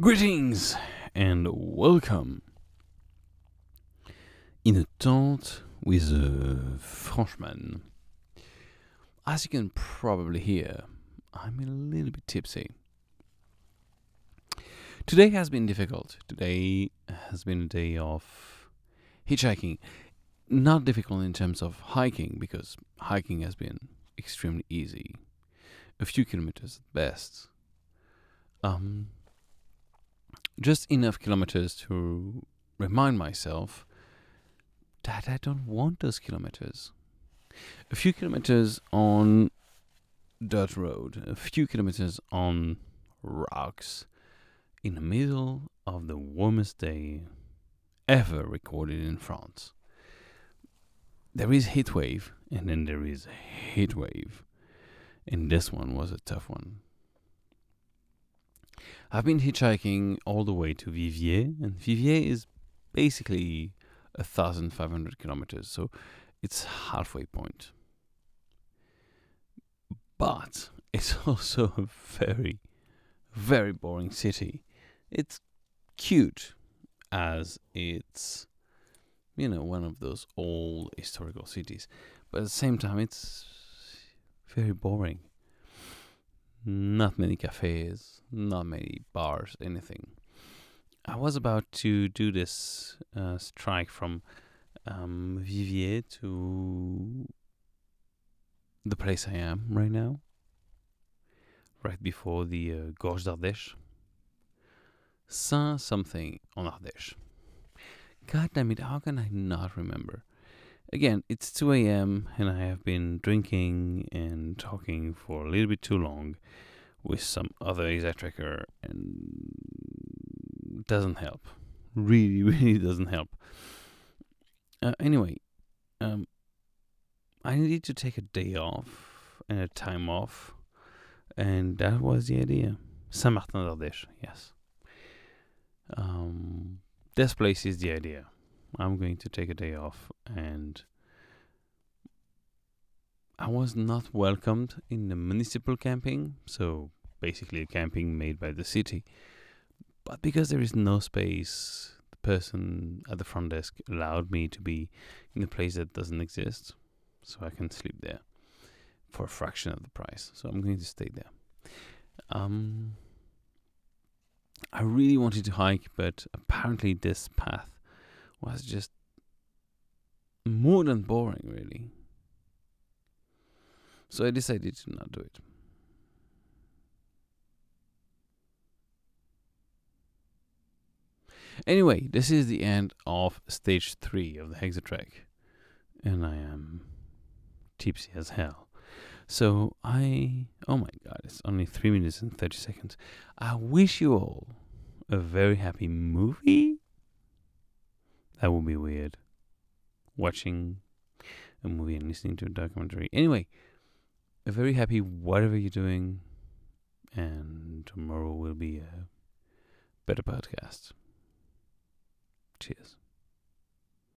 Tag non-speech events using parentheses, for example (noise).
Greetings and welcome in a tent with a Frenchman. As you can probably hear, I'm a little bit tipsy. Today has been difficult. Today has been a day of hitchhiking. Not difficult in terms of hiking, because hiking has been extremely easy. A few kilometers at best. Um, just enough kilometers to remind myself that I don't want those kilometers. A few kilometers on dirt road, a few kilometers on rocks, in the middle of the warmest day ever recorded in France. There is heat wave, and then there is heat wave, and this one was a tough one. I've been hitchhiking all the way to Viviers, and Viviers is basically a thousand five hundred kilometers, so it's halfway point. But it's (laughs) also a very, very boring city. It's cute as it's, you know, one of those old historical cities, but at the same time, it's very boring. Not many cafes, not many bars, anything. I was about to do this uh, strike from um, Viviers to the place I am right now, right before the uh, Gorge d'Ardèche. Saint something on Ardèche. God damn it, how can I not remember? Again, it's 2 a.m. and I have been drinking and talking for a little bit too long with some other Hexatrekker and doesn't help. Really, (laughs) really doesn't help. Uh, anyway, um, I needed to take a day off and a time off, and that was the idea. Saint Martin d'Ardèche, yes. Um, this place is the idea. I'm going to take a day off, and I was not welcomed in the municipal camping, so basically a camping made by the city. But because there is no space, the person at the front desk allowed me to be in a place that doesn't exist, so I can sleep there for a fraction of the price. So I'm going to stay there. Um, I really wanted to hike, but apparently this path was just more than boring, really. So I decided to not do it. Anyway, this is the end of stage three of the Hexatrek, and I am tipsy as hell. So I, oh my god, it's only three minutes and 30 seconds. I wish you all a very happy movie. That would be weird. Watching a movie and listening to a documentary. Anyway, a very happy whatever you're doing. And tomorrow will be a better podcast. Cheers.